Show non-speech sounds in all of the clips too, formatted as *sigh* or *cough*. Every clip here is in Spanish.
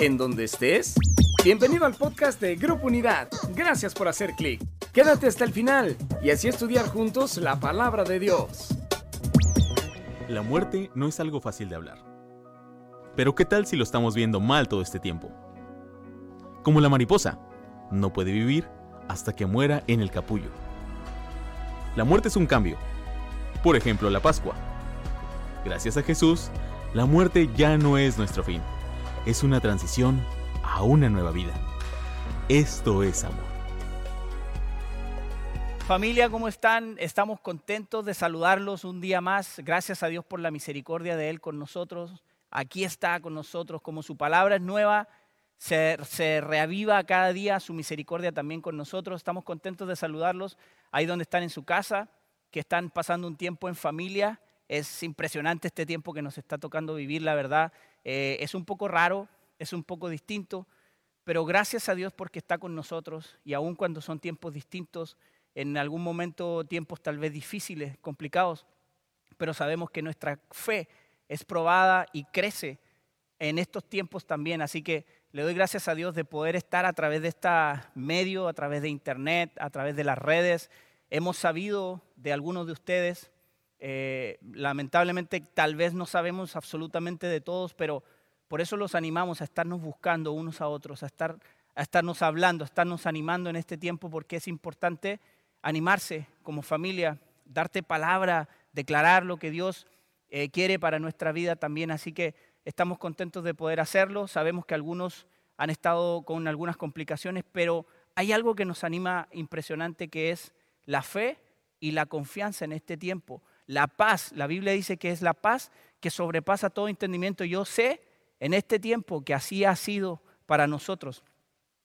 en donde estés. Bienvenido al podcast de Grupo Unidad. Gracias por hacer clic. Quédate hasta el final y así estudiar juntos la palabra de Dios. La muerte no es algo fácil de hablar. Pero ¿qué tal si lo estamos viendo mal todo este tiempo? Como la mariposa, no puede vivir hasta que muera en el capullo. La muerte es un cambio. Por ejemplo, la Pascua. Gracias a Jesús, la muerte ya no es nuestro fin. Es una transición a una nueva vida. Esto es amor. Familia, ¿cómo están? Estamos contentos de saludarlos un día más. Gracias a Dios por la misericordia de Él con nosotros. Aquí está con nosotros, como su palabra es nueva, se, se, reaviva cada día su misericordia también con nosotros. Estamos contentos de saludarlos ahí donde están en su casa, que están pasando un tiempo en familia. Es impresionante este tiempo que nos está tocando vivir, la verdad. Eh, es un poco raro, es un poco distinto, pero gracias a Dios porque está con nosotros y aun cuando son tiempos distintos, en algún momento tiempos tal vez difíciles, complicados, pero sabemos que nuestra fe es probada y crece en estos tiempos también. Así que le doy gracias a Dios de poder estar a través de este medio, a través de internet, a través de las redes. Hemos sabido de algunos de ustedes eh, lamentablemente tal vez no sabemos absolutamente de todos, pero por eso los animamos a estarnos buscando unos a otros, a, estar, a estarnos hablando, a estarnos animando en este tiempo, porque es importante animarse como familia, darte palabra, declarar lo que Dios eh, quiere para nuestra vida también. Así que estamos contentos de poder hacerlo. Sabemos que algunos han estado con algunas complicaciones, pero hay algo que nos anima impresionante que es la fe y la confianza en este tiempo. La paz, la Biblia dice que es la paz que sobrepasa todo entendimiento. Yo sé en este tiempo que así ha sido para nosotros.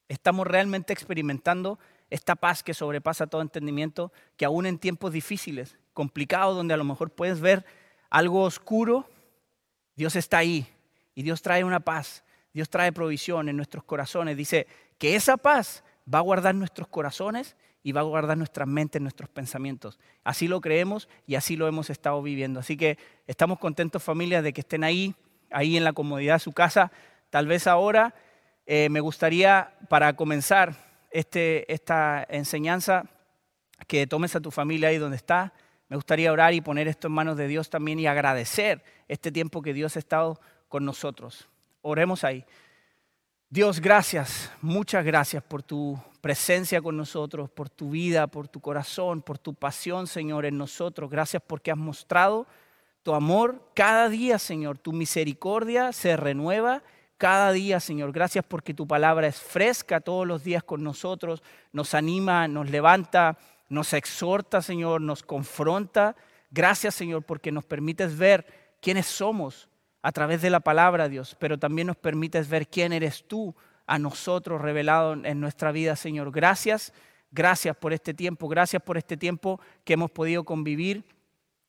Estamos realmente experimentando esta paz que sobrepasa todo entendimiento, que aún en tiempos difíciles, complicados, donde a lo mejor puedes ver algo oscuro, Dios está ahí y Dios trae una paz, Dios trae provisión en nuestros corazones. Dice que esa paz va a guardar nuestros corazones y va a guardar nuestras mentes, nuestros pensamientos. Así lo creemos y así lo hemos estado viviendo. Así que estamos contentos familias de que estén ahí, ahí en la comodidad de su casa. Tal vez ahora eh, me gustaría, para comenzar este, esta enseñanza, que tomes a tu familia ahí donde está. Me gustaría orar y poner esto en manos de Dios también y agradecer este tiempo que Dios ha estado con nosotros. Oremos ahí. Dios, gracias, muchas gracias por tu presencia con nosotros, por tu vida, por tu corazón, por tu pasión, Señor, en nosotros. Gracias porque has mostrado tu amor cada día, Señor. Tu misericordia se renueva cada día, Señor. Gracias porque tu palabra es fresca todos los días con nosotros, nos anima, nos levanta, nos exhorta, Señor, nos confronta. Gracias, Señor, porque nos permites ver quiénes somos a través de la palabra, Dios, pero también nos permites ver quién eres tú a nosotros revelado en nuestra vida, Señor. Gracias, gracias por este tiempo, gracias por este tiempo que hemos podido convivir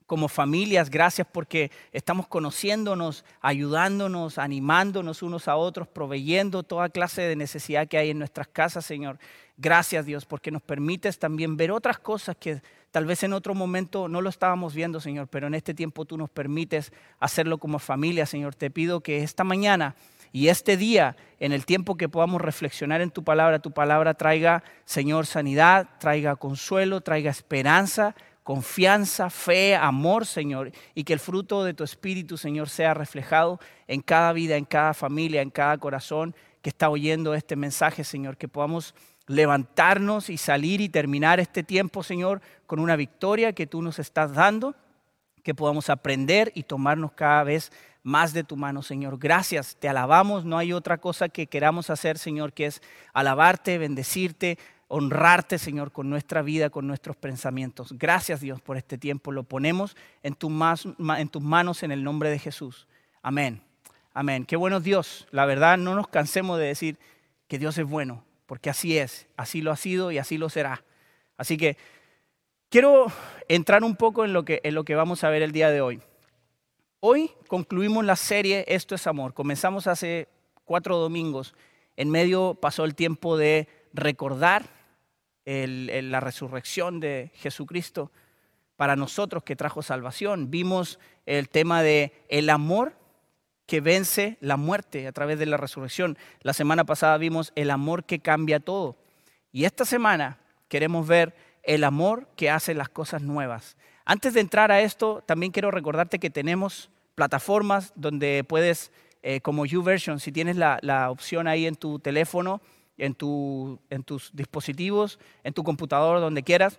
como familias, gracias porque estamos conociéndonos, ayudándonos, animándonos unos a otros, proveyendo toda clase de necesidad que hay en nuestras casas, Señor. Gracias Dios, porque nos permites también ver otras cosas que tal vez en otro momento no lo estábamos viendo, Señor, pero en este tiempo tú nos permites hacerlo como familia, Señor. Te pido que esta mañana y este día, en el tiempo que podamos reflexionar en tu palabra, tu palabra traiga, Señor, sanidad, traiga consuelo, traiga esperanza, confianza, fe, amor, Señor, y que el fruto de tu Espíritu, Señor, sea reflejado en cada vida, en cada familia, en cada corazón que está oyendo este mensaje, Señor, que podamos levantarnos y salir y terminar este tiempo, Señor, con una victoria que tú nos estás dando, que podamos aprender y tomarnos cada vez más de tu mano, Señor. Gracias, te alabamos, no hay otra cosa que queramos hacer, Señor, que es alabarte, bendecirte, honrarte, Señor, con nuestra vida, con nuestros pensamientos. Gracias, Dios, por este tiempo. Lo ponemos en, en tus manos en el nombre de Jesús. Amén. Amén. Qué bueno Dios. La verdad, no nos cansemos de decir que Dios es bueno porque así es, así lo ha sido y así lo será. Así que quiero entrar un poco en lo que, en lo que vamos a ver el día de hoy. Hoy concluimos la serie Esto es Amor. Comenzamos hace cuatro domingos. En medio pasó el tiempo de recordar la resurrección de Jesucristo para nosotros que trajo salvación. Vimos el tema de el amor que vence la muerte a través de la resurrección. La semana pasada vimos el amor que cambia todo. Y esta semana queremos ver el amor que hace las cosas nuevas. Antes de entrar a esto, también quiero recordarte que tenemos plataformas donde puedes, eh, como YouVersion, si tienes la, opción ahí en tu teléfono, en, tu, en tus dispositivos, en tu computador, donde quieras,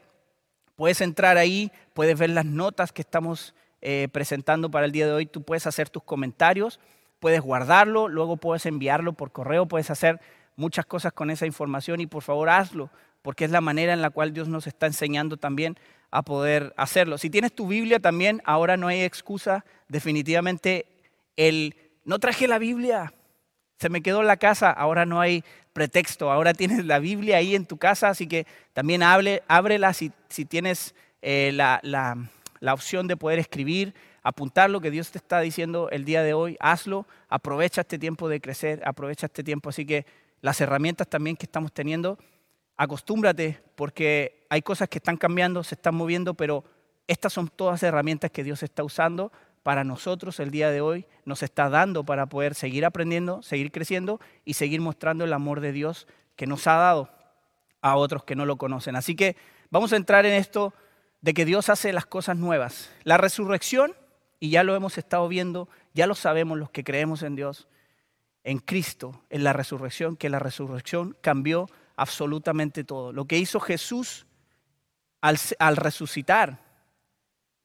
puedes entrar ahí, puedes ver las notas que estamos eh, presentando para el día de hoy, tú puedes hacer tus comentarios, puedes guardarlo, luego puedes enviarlo por correo, puedes hacer muchas cosas con esa información y por favor hazlo, porque es la manera en la cual Dios nos está enseñando también a poder hacerlo. Si tienes tu Biblia también, ahora no hay excusa, definitivamente el no traje la Biblia, se me quedó en la casa, ahora no hay pretexto, ahora tienes la Biblia ahí en tu casa, así que también hable, ábrela si, si tienes eh, la la opción de poder escribir, apuntar lo que Dios te está diciendo el día de hoy, hazlo, aprovecha este tiempo de crecer, aprovecha este tiempo. Así que las herramientas también que estamos teniendo, acostúmbrate porque hay cosas que están cambiando, se están moviendo, pero estas son todas herramientas que Dios está usando para nosotros el día de hoy, nos está dando para poder seguir aprendiendo, seguir creciendo y seguir mostrando el amor de Dios que nos ha dado a otros que no lo conocen. Así que vamos a entrar en esto de que Dios hace las cosas nuevas. La resurrección, y ya lo hemos estado viendo, ya lo sabemos los que creemos en Dios, en Cristo, en la resurrección, que la resurrección cambió absolutamente todo. Lo que hizo Jesús al, resucitar,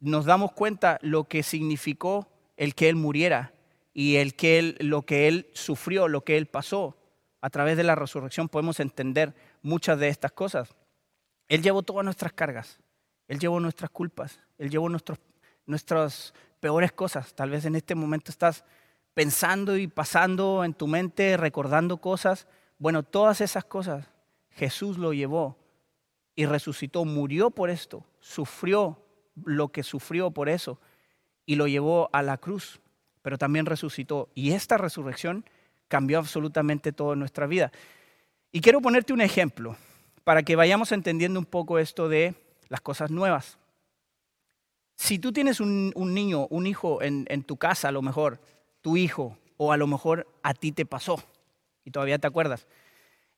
nos damos cuenta lo que significó el que Él muriera y el que él, lo que Él sufrió, lo que Él pasó. A través de la resurrección podemos entender muchas de estas cosas. Él llevó todas nuestras cargas. Él llevó nuestras culpas, Él llevó nuestros, nuestras peores cosas. Tal vez en este momento estás pensando y pasando en tu mente, recordando cosas. Bueno, todas esas cosas Jesús lo llevó y resucitó, murió por esto, sufrió lo que sufrió por eso y lo llevó a la cruz, pero también resucitó. Y esta resurrección cambió absolutamente toda nuestra vida. Y quiero ponerte un ejemplo para que vayamos entendiendo un poco esto de las cosas nuevas. Si tú tienes un, niño, un hijo en, en tu casa, a lo mejor, tu hijo, o a lo mejor a ti te pasó y todavía te acuerdas.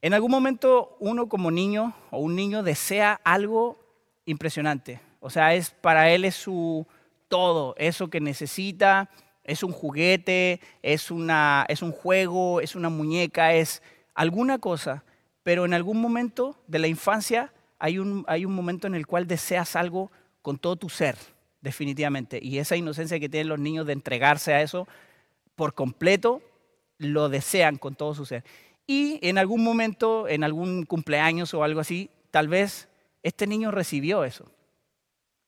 En algún momento uno como niño o un niño desea algo impresionante. O sea, es para él es su todo, eso que necesita, es un juguete, es, una, es un juego, es una muñeca, es alguna cosa, pero en algún momento de la infancia hay un, hay un momento en el cual deseas algo con todo tu ser, definitivamente. Y esa inocencia que tienen los niños de entregarse a eso por completo, lo desean con todo su ser. Y en algún momento, en algún cumpleaños o algo así, tal vez este niño recibió eso.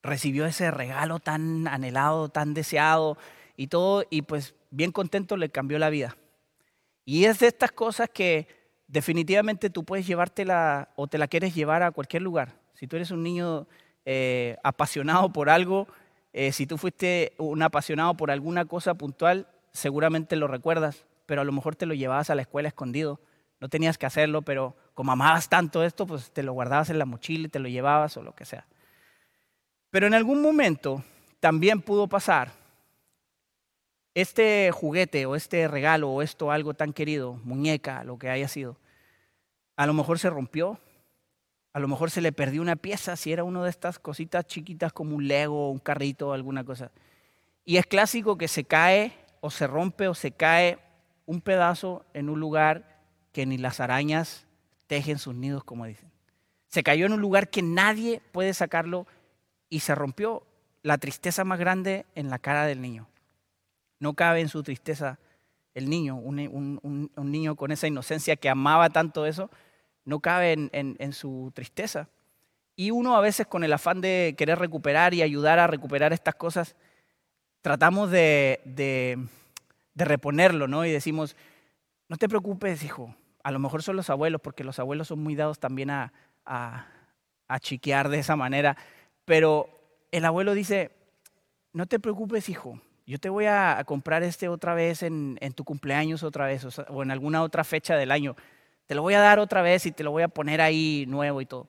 Recibió ese regalo tan anhelado, tan deseado y todo, y pues bien contento le cambió la vida. Y es de estas cosas que definitivamente tú puedes llevártela o te la quieres llevar a cualquier lugar. Si tú eres un niño eh, apasionado por algo, eh, si tú fuiste un apasionado por alguna cosa puntual, seguramente lo recuerdas, pero a lo mejor te lo llevabas a la escuela escondido. No tenías que hacerlo, pero como amabas tanto esto, pues te lo guardabas en la mochila y te lo llevabas o lo que sea. Pero en algún momento también pudo pasar este juguete o este regalo o esto algo tan querido, muñeca, lo que haya sido, a lo mejor se rompió, a lo mejor se le perdió una pieza, si era una de estas cositas chiquitas como un Lego, un carrito alguna cosa. Y es clásico que se cae o se rompe o se cae un pedazo en un lugar que ni las arañas tejen sus nidos, como dicen. Se cayó en un lugar que nadie puede sacarlo y se rompió la tristeza más grande en la cara del niño. No cabe en su tristeza el niño, un, niño con esa inocencia que amaba tanto eso, no cabe en, su tristeza. Y uno a veces con el afán de querer recuperar y ayudar a recuperar estas cosas, tratamos de, de, reponerlo, ¿no? Y decimos, no te preocupes, hijo, a lo mejor son los abuelos, porque los abuelos son muy dados también a, a chiquear de esa manera, pero el abuelo dice, no te preocupes, hijo, yo te voy a comprar este otra vez en, tu cumpleaños otra vez o, en alguna otra fecha del año. Te lo voy a dar otra vez y te lo voy a poner ahí nuevo y todo.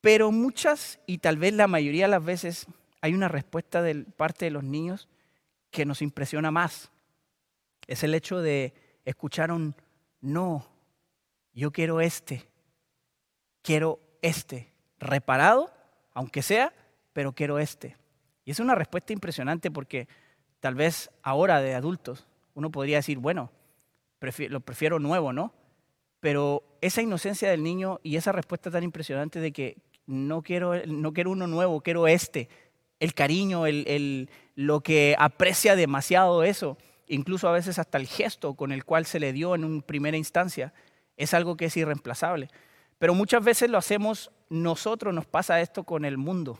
Pero muchas y tal vez la mayoría de las veces hay una respuesta de parte de los niños que nos impresiona más. es el hecho de escuchar un no, yo quiero este, quiero este, reparado, aunque sea, pero quiero este. Y es una respuesta impresionante porque tal vez ahora de adultos uno podría decir, bueno, lo prefiero nuevo, ¿no? Pero esa inocencia del niño y esa respuesta tan impresionante de que no quiero, no quiero uno nuevo, quiero este, el cariño, el, lo que aprecia demasiado eso, incluso a veces hasta el gesto con el cual se le dio en una primera instancia, es algo que es irreemplazable. Pero muchas veces lo hacemos, nosotros nos pasa esto con el mundo.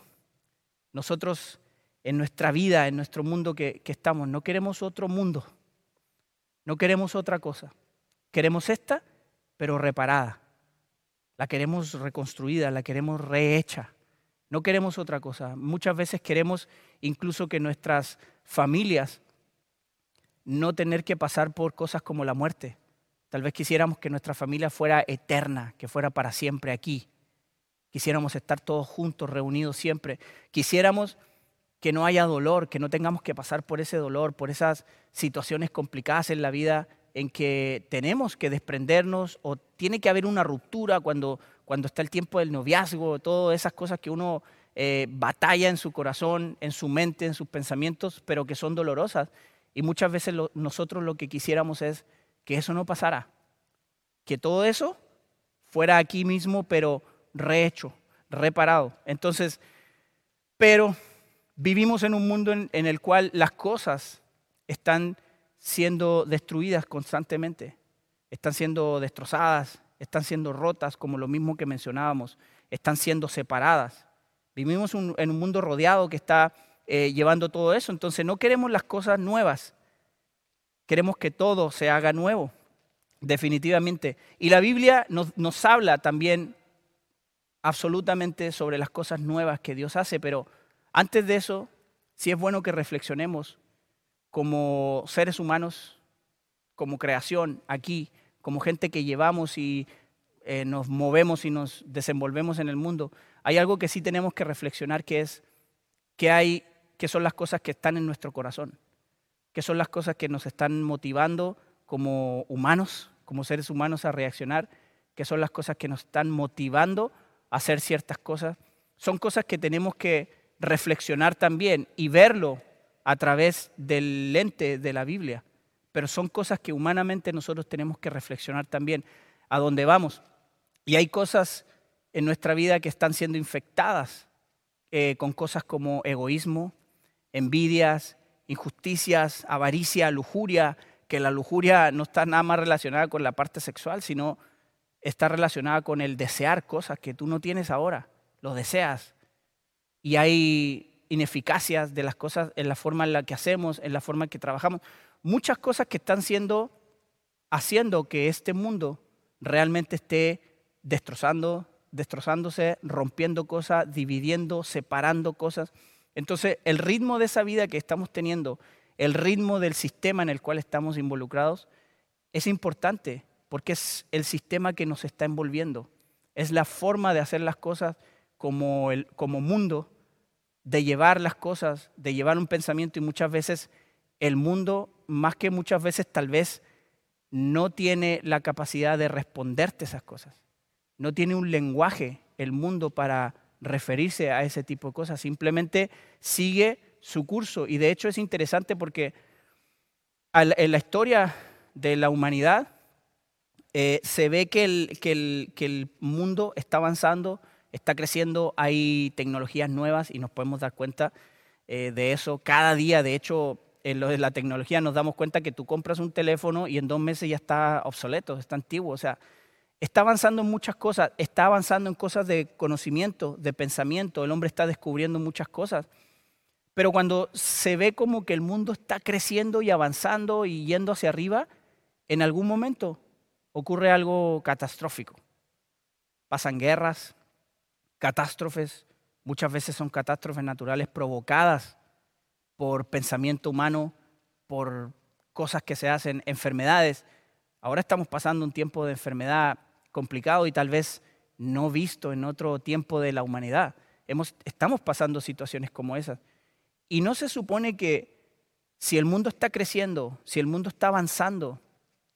Nosotros en nuestra vida, en nuestro mundo que, que estamos, no queremos otro mundo, no queremos otra cosa. Queremos esta, pero reparada. La queremos reconstruida, la queremos rehecha. No queremos otra cosa. Muchas veces queremos incluso que nuestras familias no tener que pasar por cosas como la muerte. Tal vez quisiéramos que nuestra familia fuera eterna, que fuera para siempre aquí. Quisiéramos estar todos juntos, reunidos siempre. Quisiéramos que no haya dolor, que no tengamos que pasar por ese dolor, por esas situaciones complicadas en la vida en que tenemos que desprendernos o tiene que haber una ruptura cuando, cuando está el tiempo del noviazgo, todas esas cosas que uno eh, batalla en su corazón, en su mente, en sus pensamientos, pero que son dolorosas. Y muchas veces nosotros lo que quisiéramos es que eso no pasara, que todo eso fuera aquí mismo, pero rehecho, reparado. Entonces, pero vivimos en un mundo en el cual las cosas están siendo destruidas constantemente, están siendo destrozadas, están siendo rotas, como lo mismo que mencionábamos, están siendo separadas. Vivimos en un mundo rodeado que está eh, llevando todo eso, entonces no queremos las cosas nuevas, queremos que todo se haga nuevo, definitivamente. Y la Biblia nos, nos habla también absolutamente sobre las cosas nuevas que Dios hace, pero antes de eso, sí es bueno que reflexionemos como seres humanos, como creación aquí, como gente que llevamos y eh, nos movemos y nos desenvolvemos en el mundo, hay algo que sí tenemos que reflexionar que es que hay que son las cosas que están en nuestro corazón, que son las cosas que nos están motivando como humanos, como seres humanos a reaccionar, que son las cosas que nos están motivando hacer ciertas cosas. Son cosas que tenemos que reflexionar también y verlo a través del lente de la Biblia, pero son cosas que humanamente nosotros tenemos que reflexionar también a dónde vamos. Y hay cosas en nuestra vida que están siendo infectadas eh, con cosas como egoísmo, envidias, injusticias, avaricia, lujuria, que la lujuria no está nada más relacionada con la parte sexual, sino está relacionada con el desear cosas que tú no tienes ahora, lo deseas. Y hay ineficacias de las cosas, en la forma en la que hacemos, en la forma en que trabajamos. Muchas cosas que están siendo, haciendo que este mundo realmente esté destrozando, destrozándose, rompiendo cosas, dividiendo, separando cosas. Entonces, el ritmo de esa vida que estamos teniendo, el ritmo del sistema en el cual estamos involucrados, es importante porque es el sistema que nos está envolviendo. Es la forma de hacer las cosas como, el, como mundo de llevar las cosas, de llevar un pensamiento y muchas veces el mundo, más que muchas veces tal vez, no tiene la capacidad de responderte esas cosas. No tiene un lenguaje el mundo para referirse a ese tipo de cosas. Simplemente sigue su curso. Y de hecho es interesante porque en la historia de la humanidad eh, se ve que el, que, el, que el mundo está avanzando está creciendo, hay tecnologías nuevas y nos podemos dar cuenta eh, de eso cada día. De hecho, en lo de la tecnología nos damos cuenta que tú compras un teléfono y en dos meses ya está obsoleto, está antiguo. O sea, está avanzando en muchas cosas, está avanzando en cosas de conocimiento, de pensamiento, el hombre está descubriendo muchas cosas. Pero cuando se ve como que el mundo está creciendo y avanzando y yendo hacia arriba, en algún momento ocurre algo catastrófico. Pasan guerras, catástrofes, muchas veces son catástrofes naturales provocadas por pensamiento humano, por cosas que se hacen, enfermedades. Ahora estamos pasando un tiempo de enfermedad complicado y tal vez no visto en otro tiempo de la humanidad. estamos pasando situaciones como esas. Y no se supone que si el mundo está creciendo, si el mundo está avanzando,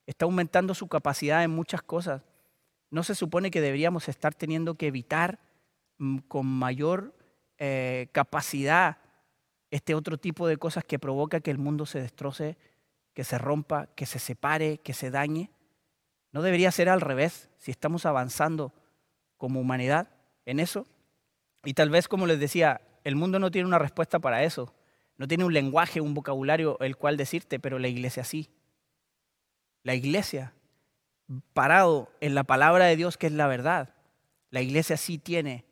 está aumentando su capacidad en muchas cosas, ¿no se supone que deberíamos estar teniendo que evitar mm, con mayor eh, capacidad este otro tipo de cosas que provoca que el mundo se destroce, que se rompa, que se separe, que se dañe? ¿No debería ser al revés si estamos avanzando como humanidad en eso? Y tal vez, como les decía, el mundo no tiene una respuesta para eso. No tiene un lenguaje, un vocabulario el cual decirte, pero la iglesia sí. La iglesia, parado en la palabra de Dios que es la verdad, la iglesia sí tiene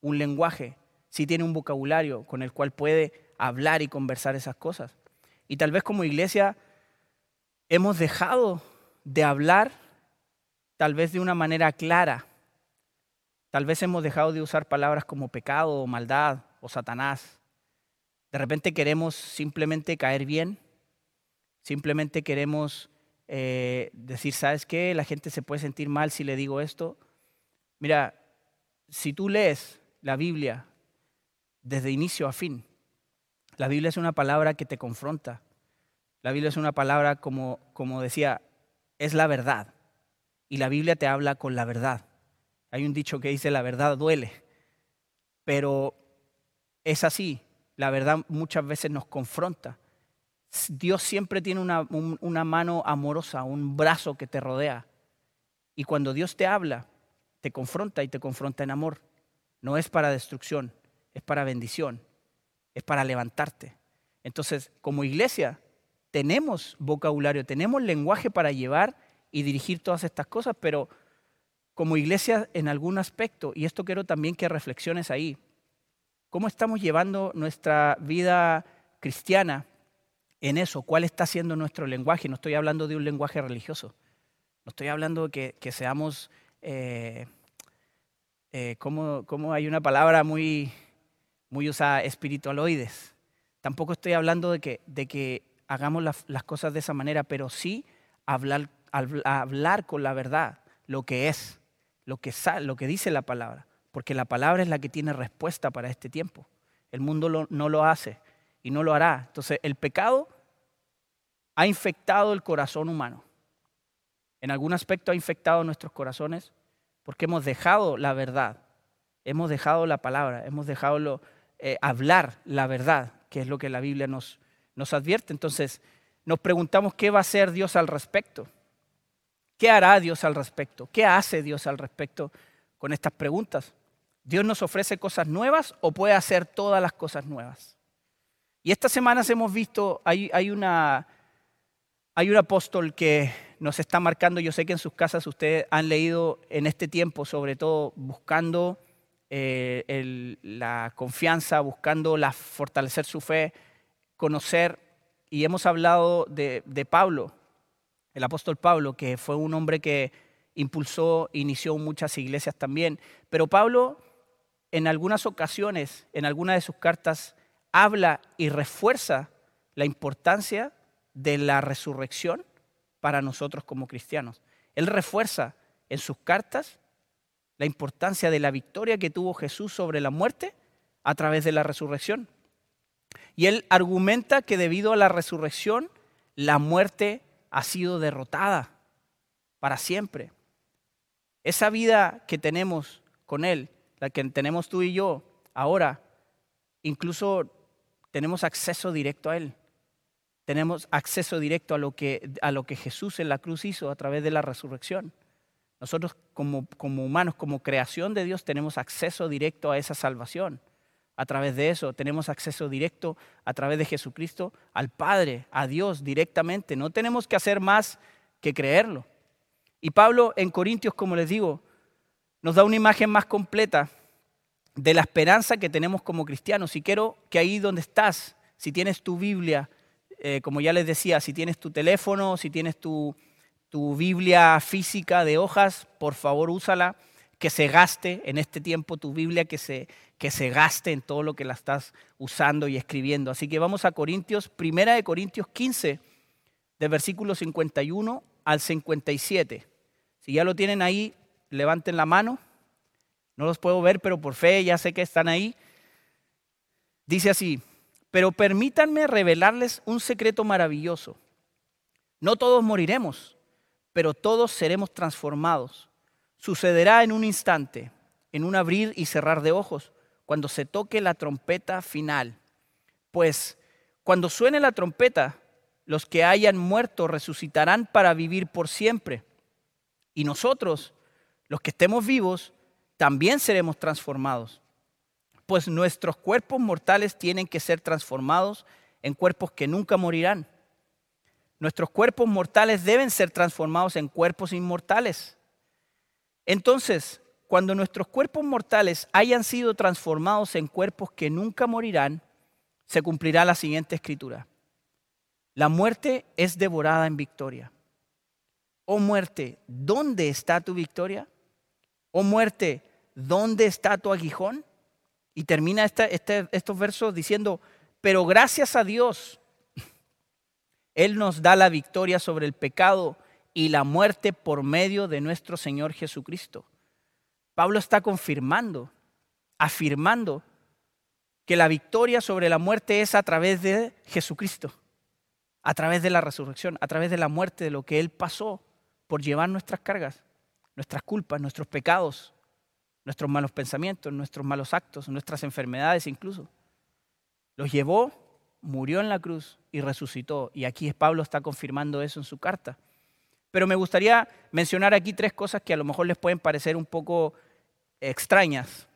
un lenguaje, sí tiene un vocabulario con el cual puede hablar y conversar esas cosas. Y tal vez como iglesia hemos dejado de hablar tal vez de una manera clara. Tal vez hemos dejado de usar palabras como pecado o maldad o Satanás. De repente queremos simplemente caer bien, simplemente queremos eh, decir, ¿sabes qué? La gente se puede sentir mal si le digo esto. Mira, si tú lees la Biblia desde inicio a fin, la Biblia es una palabra que te confronta. La Biblia es una palabra, como, como decía, es la verdad. Y la Biblia te habla con la verdad. Hay un dicho que dice, la verdad duele. Pero es así. La verdad muchas veces nos confronta. Dios siempre tiene una, mano amorosa, un brazo que te rodea. Y cuando Dios te habla, te confronta y te confronta en amor. No es para destrucción, es para bendición, es para levantarte. Entonces, como iglesia, tenemos vocabulario, tenemos lenguaje para llevar y dirigir todas estas cosas, pero como iglesia en algún aspecto, y esto quiero también que reflexiones ahí, ¿Cómo estamos llevando nuestra vida cristiana en eso? ¿Cuál está siendo nuestro lenguaje? No estoy hablando de un lenguaje religioso. No estoy hablando de que, seamos, eh, eh, como, hay una palabra muy, muy usada, espiritualoides. Tampoco estoy hablando de que, de que hagamos las, cosas de esa manera, pero sí hablar, hablar con la verdad, lo que es, lo que, lo que dice la palabra porque la palabra es la que tiene respuesta para este tiempo. El mundo no lo hace y no lo hará. Entonces, el pecado ha infectado el corazón humano. En algún aspecto ha infectado nuestros corazones porque hemos dejado la verdad, hemos dejado la palabra, hemos dejado eh, hablar la verdad, que es lo que la Biblia nos, nos advierte. Entonces, nos preguntamos qué va a hacer Dios al respecto. ¿Qué hará Dios al respecto? ¿Qué hace Dios al respecto con estas preguntas? ¿Dios nos ofrece cosas nuevas o puede hacer todas las cosas nuevas? Y estas semanas hemos visto, hay, hay, una, hay un apóstol que nos está marcando, yo sé que en sus casas ustedes han leído en este tiempo, sobre todo buscando eh, la confianza, buscando la, fortalecer su fe, conocer, y hemos hablado de, de Pablo, el apóstol Pablo, que fue un hombre que impulsó, inició muchas iglesias también, pero Pablo en algunas ocasiones, en alguna de sus cartas, habla y refuerza la importancia de la resurrección para nosotros como cristianos. Él refuerza en sus cartas la importancia de la victoria que tuvo Jesús sobre la muerte a través de la resurrección. Y él argumenta que debido a la resurrección, la muerte ha sido derrotada para siempre. Esa vida que tenemos con Él la que tenemos tú y yo ahora, incluso tenemos acceso directo a Él. Tenemos acceso directo a lo que, a lo que Jesús en la cruz hizo a través de la resurrección. Nosotros como, como humanos, como creación de Dios, tenemos acceso directo a esa salvación. A través de eso tenemos acceso directo a través de Jesucristo al Padre, a Dios directamente. No tenemos que hacer más que creerlo. Y Pablo en Corintios, como les digo, nos da una imagen más completa de la esperanza que tenemos como cristianos. Y quiero que ahí donde estás, si tienes tu Biblia, eh, como ya les decía, si tienes tu teléfono, si tienes tu, tu Biblia física de hojas, por favor úsala, que se gaste en este tiempo tu Biblia, que se, que se gaste en todo lo que la estás usando y escribiendo. Así que vamos a Corintios, primera de Corintios 15, de versículo 51 al 57. Si ya lo tienen ahí, levanten la mano. No los puedo ver, pero por fe ya sé que están ahí. Dice así, Pero permítanme revelarles un secreto maravilloso. No todos moriremos, pero todos seremos transformados. Sucederá en un instante, en un abrir y cerrar de ojos, cuando se toque la trompeta final. Pues cuando suene la trompeta, los que hayan muerto resucitarán para vivir por siempre. Y nosotros, los que estemos vivos, también seremos transformados. Pues nuestros cuerpos mortales tienen que ser transformados en cuerpos que nunca morirán. Nuestros cuerpos mortales deben ser transformados en cuerpos inmortales. Entonces, cuando nuestros cuerpos mortales hayan sido transformados en cuerpos que nunca morirán, se cumplirá la siguiente escritura. La muerte es devorada en victoria. Oh muerte, ¿dónde está tu victoria? Oh muerte, ¿dónde está tu aguijón? Y termina este, estos versos diciendo, pero gracias a Dios, *laughs* Él nos da la victoria sobre el pecado y la muerte por medio de nuestro Señor Jesucristo. Pablo está confirmando, afirmando que la victoria sobre la muerte es a través de Jesucristo, a través de la resurrección, a través de la muerte, de lo que Él pasó por llevar nuestras cargas, nuestras culpas, nuestros pecados, nuestros malos pensamientos, nuestros malos actos, nuestras enfermedades incluso. Los llevó, murió en la cruz y resucitó. Y aquí Pablo está confirmando eso en su carta. Pero me gustaría mencionar aquí tres cosas que a lo mejor les pueden parecer un poco extrañas.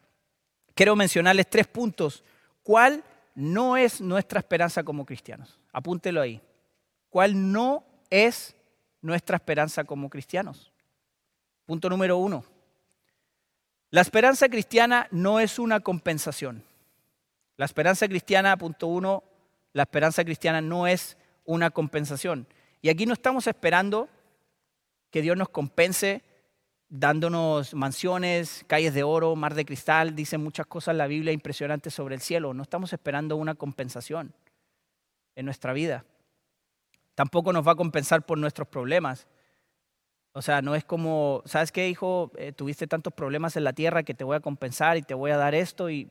Quiero mencionarles tres puntos. ¿Cuál no es nuestra esperanza como cristianos? Apúntelo ahí. ¿Cuál no es nuestra esperanza como cristianos? Punto número uno. La esperanza cristiana no es una compensación. La esperanza cristiana, punto uno, la esperanza cristiana no es una compensación. Y aquí no estamos esperando que Dios nos compense dándonos mansiones, calles de oro, mar de cristal, dice muchas cosas la Biblia impresionantes sobre el cielo. No estamos esperando una compensación en nuestra vida. Tampoco nos va a compensar por nuestros problemas. O sea, no es como, ¿sabes qué, hijo? Eh, tuviste tantos problemas en la tierra que te voy a compensar y te voy a dar esto y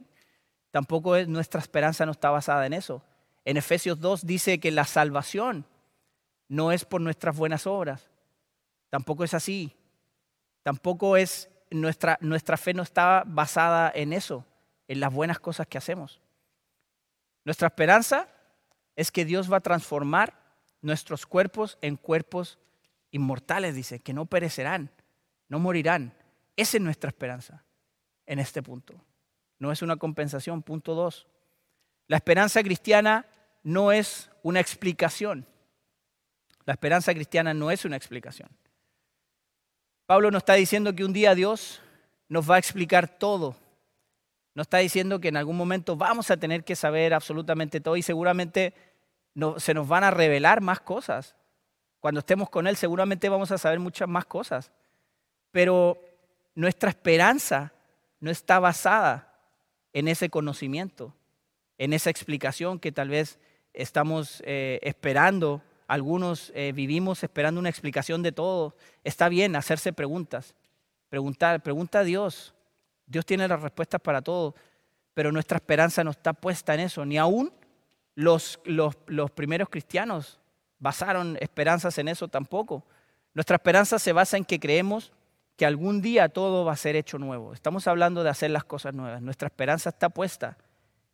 tampoco es, nuestra esperanza no está basada en eso. En Efesios 2 dice que la salvación no es por nuestras buenas obras. Tampoco es así. Tampoco es nuestra, nuestra fe no está basada en eso, en las buenas cosas que hacemos. Nuestra esperanza es que Dios va a transformar nuestros cuerpos en cuerpos inmortales, dice, que no perecerán, no morirán. Esa es nuestra esperanza en este punto. No es una compensación. Punto dos. La esperanza cristiana no es una explicación. La esperanza cristiana no es una explicación. Pablo nos está diciendo que un día Dios nos va a explicar todo. Nos está diciendo que en algún momento vamos a tener que saber absolutamente todo y seguramente se nos van a revelar más cosas. Cuando estemos con Él seguramente vamos a saber muchas más cosas. Pero nuestra esperanza no está basada en ese conocimiento, en esa explicación que tal vez estamos eh, esperando algunos eh, vivimos esperando una explicación de todo. Está bien hacerse preguntas, preguntar, pregunta a Dios. Dios tiene las respuestas para todo, pero nuestra esperanza no está puesta en eso. Ni aún los, primeros cristianos basaron esperanzas en eso tampoco. Nuestra esperanza se basa en que creemos que algún día todo va a ser hecho nuevo. Estamos hablando de hacer las cosas nuevas. Nuestra esperanza está puesta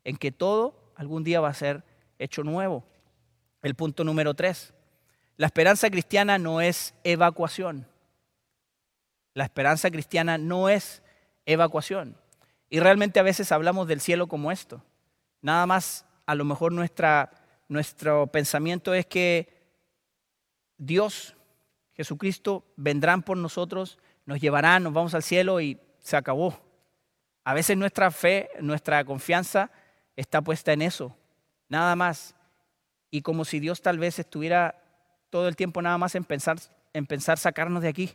en que todo algún día va a ser hecho nuevo. El punto número tres. La esperanza cristiana no es evacuación. La esperanza cristiana no es evacuación. Y realmente a veces hablamos del cielo como esto. Nada más, a lo mejor nuestra, nuestro pensamiento es que Dios, Jesucristo, vendrán por nosotros, nos llevarán, nos vamos al cielo y se acabó. A veces nuestra fe, nuestra confianza está puesta en eso, nada más y como si Dios tal vez estuviera todo el tiempo nada más en pensar, en pensar sacarnos de aquí,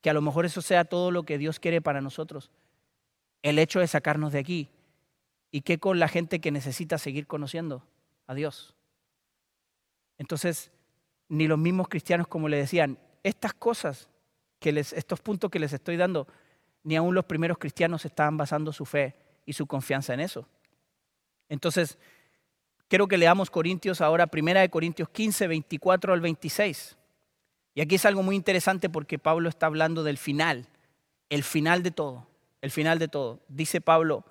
que a lo mejor eso sea todo lo que Dios quiere para nosotros, el hecho de sacarnos de aquí. ¿Y qué con la gente que necesita seguir conociendo a Dios? Entonces, ni los mismos cristianos, como le decían, estas cosas, que estos puntos que les estoy dando, ni aún los primeros cristianos estaban basando su fe y su confianza en eso. Entonces, quiero que leamos Corintios ahora, primera de Corintios 15, 24 al 26. Y aquí es algo muy interesante porque Pablo está hablando del final, el final de todo, el final de todo. Dice Pablo,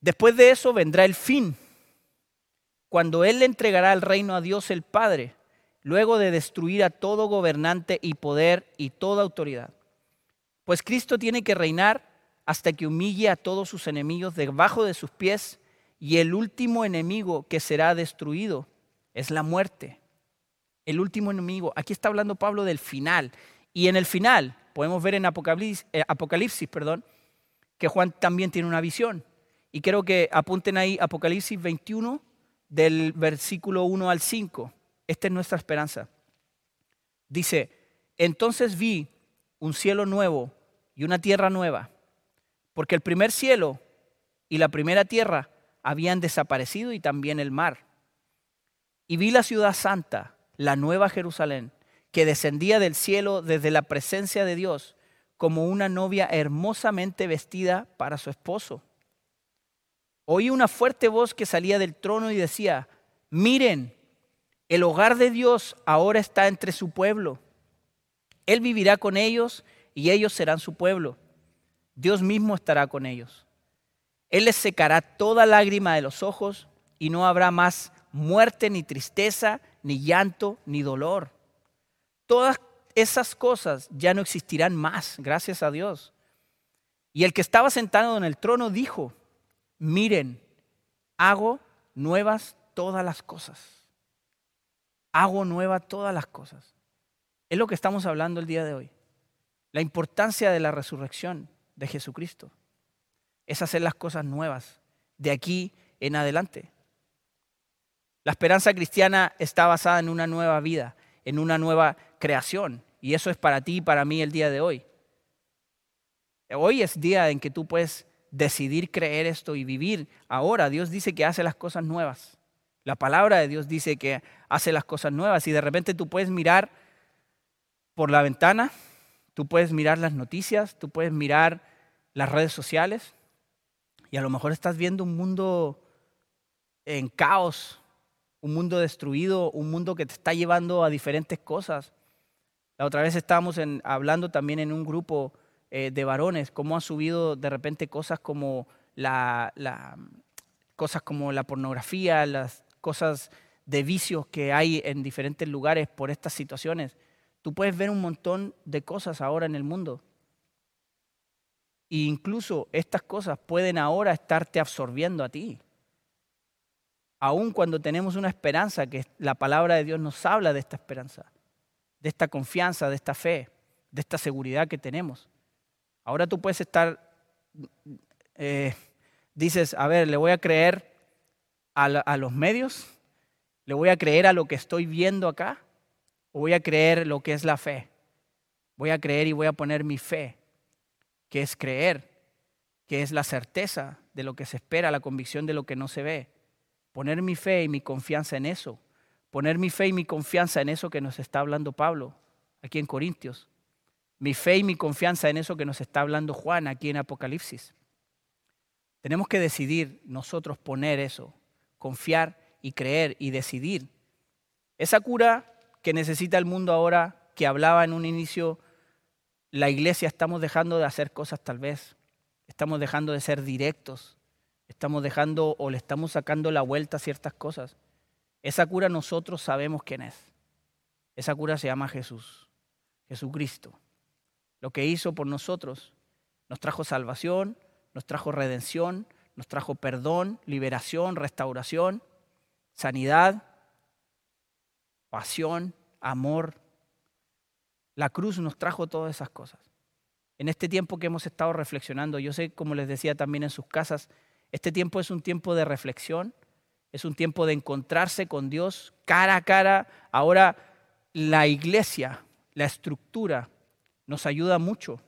después de eso vendrá el fin, cuando Él le entregará el reino a Dios el Padre, luego de destruir a todo gobernante y poder y toda autoridad. Pues Cristo tiene que reinar hasta que humille a todos sus enemigos debajo de sus pies y el último enemigo que será destruido es la muerte. El último enemigo. Aquí está hablando Pablo del final. Y en el final, podemos ver en Apocalipsis, eh, perdón, que Juan también tiene una visión. Y quiero que apunten ahí Apocalipsis 21 del versículo 1 al 5. Esta es nuestra esperanza. Dice, entonces vi un cielo nuevo y una tierra nueva, porque el primer cielo y la primera tierra habían desaparecido y también el mar. Y vi la ciudad santa, la nueva Jerusalén, que descendía del cielo desde la presencia de Dios como una novia hermosamente vestida para su esposo. Oí una fuerte voz que salía del trono y decía, miren, el hogar de Dios ahora está entre su pueblo. Él vivirá con ellos y ellos serán su pueblo. Dios mismo estará con ellos. Él les secará toda lágrima de los ojos y no habrá más muerte, ni tristeza, ni llanto, ni dolor. Todas esas cosas ya no existirán más, gracias a Dios. Y el que estaba sentado en el trono dijo, miren, hago nuevas todas las cosas. Hago nueva todas las cosas. Es lo que estamos hablando el día de hoy. La importancia de la resurrección de Jesucristo es hacer las cosas nuevas de aquí en adelante. La esperanza cristiana está basada en una nueva vida, en una nueva creación. Y eso es para ti y para mí el día de hoy. Hoy es día en que tú puedes decidir creer esto y vivir. Ahora Dios dice que hace las cosas nuevas. La palabra de Dios dice que hace las cosas nuevas. Y de repente tú puedes mirar por la ventana, tú puedes mirar las noticias, tú puedes mirar las redes sociales y a lo mejor estás viendo un mundo en caos, un mundo destruido, un mundo que te está llevando a diferentes cosas. La otra vez estábamos hablando también en un grupo eh, de varones, cómo han subido de repente cosas como la, cosas como la pornografía, las cosas de vicios que hay en diferentes lugares por estas situaciones. Tú puedes ver un montón de cosas ahora en el mundo. E incluso estas cosas pueden ahora estarte absorbiendo a ti. Aun cuando tenemos una esperanza, que la palabra de Dios nos habla de esta esperanza, de esta confianza, de esta fe, de esta seguridad que tenemos. Ahora tú puedes estar, eh, dices, a ver, le voy a creer a, los medios, le voy a creer a lo que estoy viendo acá, o voy a creer lo que es la fe. Voy a creer y voy a poner mi fe que es creer, que es la certeza de lo que se espera, la convicción de lo que no se ve. Poner mi fe y mi confianza en eso. Poner mi fe y mi confianza en eso que nos está hablando Pablo aquí en Corintios. Mi fe y mi confianza en eso que nos está hablando Juan aquí en Apocalipsis. Tenemos que decidir nosotros poner eso, confiar y creer y decidir. Esa cura que necesita el mundo ahora, que hablaba en un inicio la iglesia estamos dejando de hacer cosas tal vez, estamos dejando de ser directos, estamos dejando o le estamos sacando la vuelta a ciertas cosas. Esa cura nosotros sabemos quién es. Esa cura se llama Jesús, Jesucristo. Lo que hizo por nosotros nos trajo salvación, nos trajo redención, nos trajo perdón, liberación, restauración, sanidad, pasión, amor, la cruz nos trajo todas esas cosas. En este tiempo que hemos estado reflexionando, yo sé, como les decía también en sus casas, este tiempo es un tiempo de reflexión, es un tiempo de encontrarse con Dios cara a cara. Ahora la iglesia, la estructura, nos ayuda mucho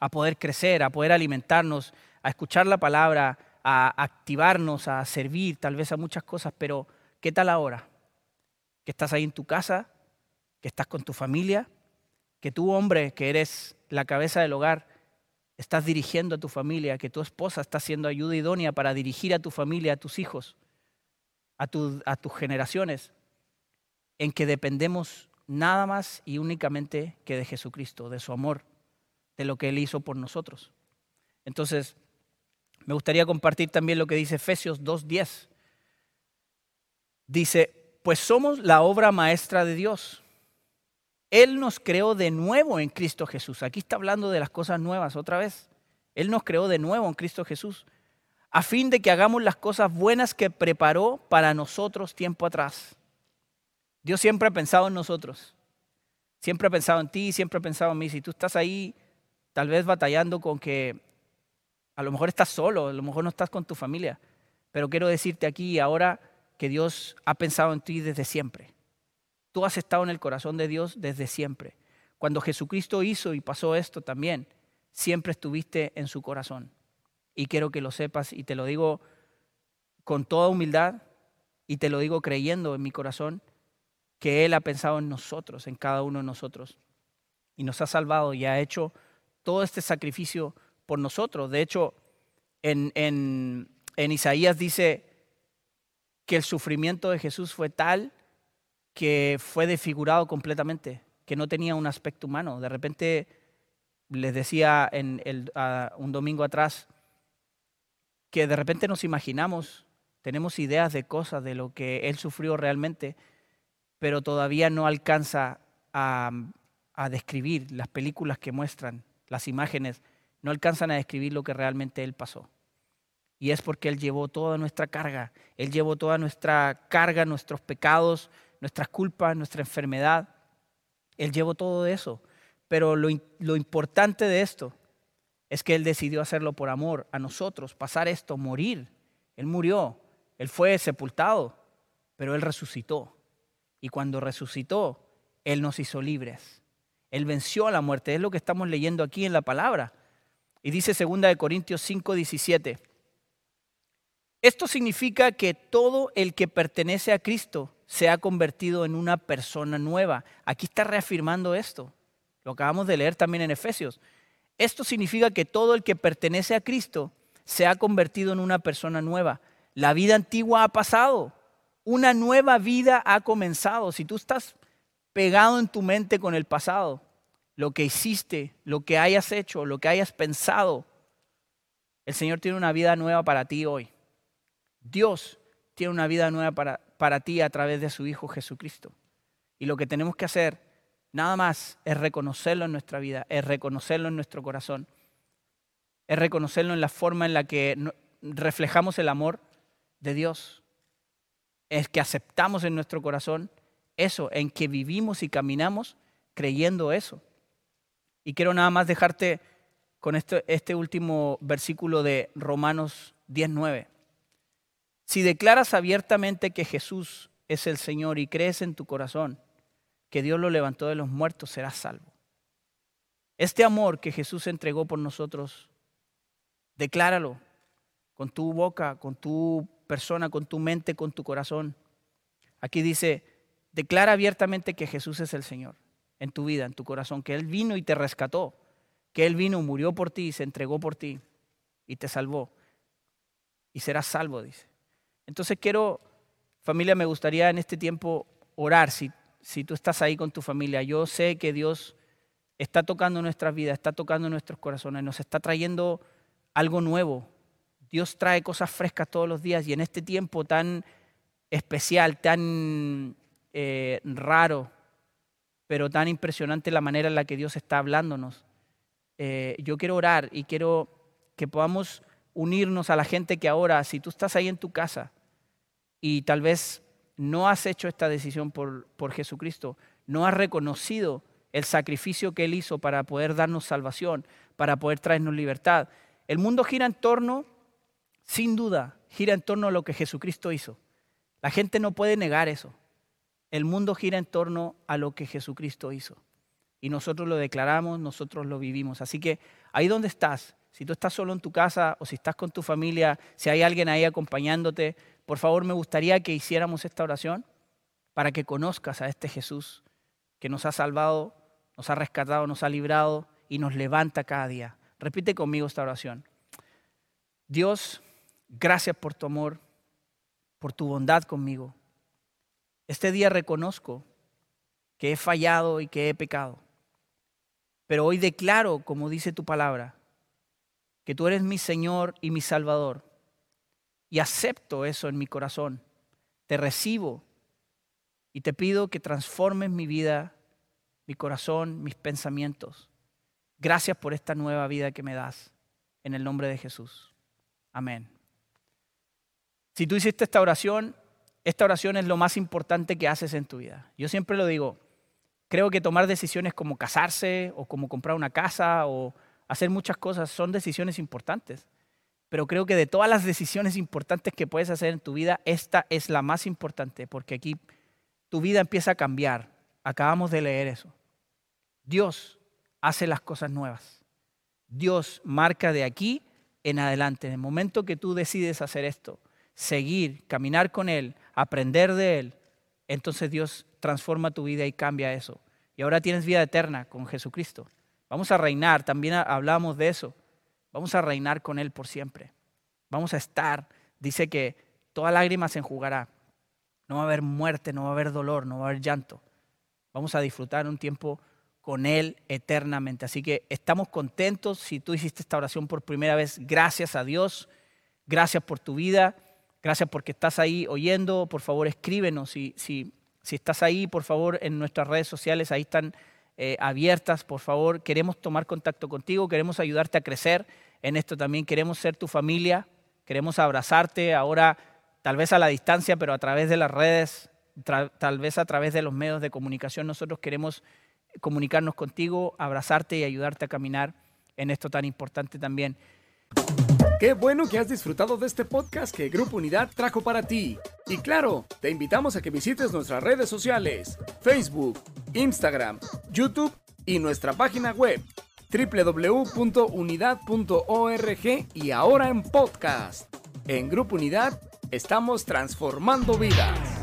a poder crecer, a poder alimentarnos, a escuchar la palabra, a activarnos, a servir tal vez a muchas cosas, pero ¿qué tal ahora? Que estás ahí en tu casa, que estás con tu familia, que tú, hombre, que eres la cabeza del hogar, estás dirigiendo a tu familia, que tu esposa está haciendo ayuda idónea para dirigir a tu familia, a tus hijos. a tus generaciones en que dependemos nada más y únicamente que de Jesucristo, de su amor, de lo que Él hizo por nosotros. Entonces, me gustaría compartir también lo que dice Efesios 2.10. Dice, pues somos la obra maestra de Dios. Él nos creó de nuevo en Cristo Jesús. Aquí está hablando de las cosas nuevas otra vez. Él nos creó de nuevo en Cristo Jesús, a fin de que hagamos las cosas buenas que preparó para nosotros tiempo atrás. Dios siempre ha pensado en nosotros. Siempre ha pensado en ti, siempre ha pensado en mí. Si tú estás ahí, tal vez batallando con que a lo mejor estás solo, a lo mejor no estás con tu familia, pero quiero decirte aquí ahora que Dios ha pensado en ti desde siempre. Tú has estado en el corazón de Dios desde siempre. Cuando Jesucristo hizo y pasó esto también, siempre estuviste en su corazón. Y quiero que lo sepas y te lo digo con toda humildad y te lo digo creyendo en mi corazón que Él ha pensado en nosotros, en cada uno de nosotros. Y nos ha salvado y ha hecho todo este sacrificio por nosotros. De hecho, en, en, en Isaías dice que el sufrimiento de Jesús fue tal que fue desfigurado completamente, que no tenía un aspecto humano. De repente les decía en el, un domingo atrás que de repente nos imaginamos, tenemos ideas de cosas, de lo que Él sufrió realmente, pero todavía no alcanza a, a describir las películas que muestran, las imágenes, no alcanzan a describir lo que realmente Él pasó. Y es porque Él llevó toda nuestra carga, Él llevó toda nuestra carga, nuestros pecados, nuestras culpas, nuestra enfermedad. Él llevó todo eso. Pero lo, importante de esto es que Él decidió hacerlo por amor a nosotros, pasar esto, morir. Él murió, Él fue sepultado, pero Él resucitó. Y cuando resucitó, Él nos hizo libres. Él venció a la muerte. Es lo que estamos leyendo aquí en la palabra. Y dice 2 Corintios 5, 17. Esto significa que todo el que pertenece a Cristo se ha convertido en una persona nueva. Aquí está reafirmando esto. Lo acabamos de leer también en Efesios. Esto significa que todo el que pertenece a Cristo se ha convertido en una persona nueva. La vida antigua ha pasado. Una nueva vida ha comenzado. Si tú estás pegado en tu mente con el pasado, lo que hiciste, lo que hayas hecho, lo que hayas pensado, el Señor tiene una vida nueva para ti hoy. Dios tiene una vida nueva para, para ti a través de su Hijo Jesucristo. Y lo que tenemos que hacer, nada más, es reconocerlo en nuestra vida, es reconocerlo en nuestro corazón, es reconocerlo en la forma en la que reflejamos el amor de Dios, es que aceptamos en nuestro corazón eso, en que vivimos y caminamos creyendo eso. Y quiero nada más dejarte con este, este último versículo de Romanos 19. Si declaras abiertamente que Jesús es el Señor y crees en tu corazón que Dios lo levantó de los muertos, serás salvo. Este amor que Jesús entregó por nosotros, decláralo con tu boca, con tu persona, con tu mente, con tu corazón. Aquí dice, declara abiertamente que Jesús es el Señor en tu vida, en tu corazón, que Él vino y te rescató, que Él vino, murió por ti, se entregó por ti y te salvó. Y serás salvo, dice. Entonces quiero, familia, me gustaría en este tiempo orar, si, si tú estás ahí con tu familia. Yo sé que Dios está tocando nuestras vidas, está tocando nuestros corazones, nos está trayendo algo nuevo. Dios trae cosas frescas todos los días y en este tiempo tan especial, tan eh, raro, pero tan impresionante la manera en la que Dios está hablándonos. Eh, yo quiero orar y quiero que podamos unirnos a la gente que ahora, si tú estás ahí en tu casa, y tal vez no has hecho esta decisión por, por Jesucristo, no has reconocido el sacrificio que Él hizo para poder darnos salvación, para poder traernos libertad. El mundo gira en torno, sin duda, gira en torno a lo que Jesucristo hizo. La gente no puede negar eso. El mundo gira en torno a lo que Jesucristo hizo. Y nosotros lo declaramos, nosotros lo vivimos. Así que ahí donde estás, si tú estás solo en tu casa o si estás con tu familia, si hay alguien ahí acompañándote, por favor, me gustaría que hiciéramos esta oración para que conozcas a este Jesús que nos ha salvado, nos ha rescatado, nos ha librado y nos levanta cada día. Repite conmigo esta oración. Dios, gracias por tu amor. por tu bondad conmigo. Este día reconozco que he fallado y que he pecado. Pero hoy declaro, como dice tu palabra, que tú eres mi Señor y mi Salvador. Y acepto eso en mi corazón. Te recibo y te pido que transformes mi vida, mi corazón, mis pensamientos. Gracias por esta nueva vida que me das. En el nombre de Jesús. Amén. Si tú hiciste esta oración, esta oración es lo más importante que haces en tu vida. Yo siempre lo digo, creo que tomar decisiones como casarse o como comprar una casa o hacer muchas cosas son decisiones importantes. Pero creo que de todas las decisiones importantes que puedes hacer en tu vida, esta es la más importante, porque aquí tu vida empieza a cambiar. Acabamos de leer eso. Dios hace las cosas nuevas. Dios marca de aquí en adelante. En el momento que tú decides hacer esto, seguir, caminar con Él, aprender de Él, entonces Dios transforma tu vida y cambia eso. Y ahora tienes vida eterna con Jesucristo. Vamos a reinar, también hablamos de eso. Vamos a reinar con Él por siempre. Vamos a estar, dice que toda lágrima se enjugará. No va a haber muerte, no va a haber dolor, no va a haber llanto. Vamos a disfrutar un tiempo con Él eternamente. Así que estamos contentos. Si tú hiciste esta oración por primera vez, gracias a Dios. Gracias por tu vida. Gracias porque estás ahí oyendo. Por favor, escríbenos. Si, si, si estás ahí, por favor, en nuestras redes sociales, ahí están eh, abiertas. Por favor, queremos tomar contacto contigo. Queremos ayudarte a crecer en esto también. Queremos ser tu familia. Queremos abrazarte ahora, tal vez a la distancia, pero a través de las redes, tal vez a través de los medios de comunicación. Nosotros queremos comunicarnos contigo, abrazarte y ayudarte a caminar en esto tan importante también. Qué bueno que has disfrutado de este podcast que Grupo Unidad trajo para ti. Y claro, te invitamos a que visites nuestras redes sociales, Facebook, Instagram, YouTube y nuestra página web www.unidad.org y ahora en podcast. En Grupo Unidad estamos transformando vidas.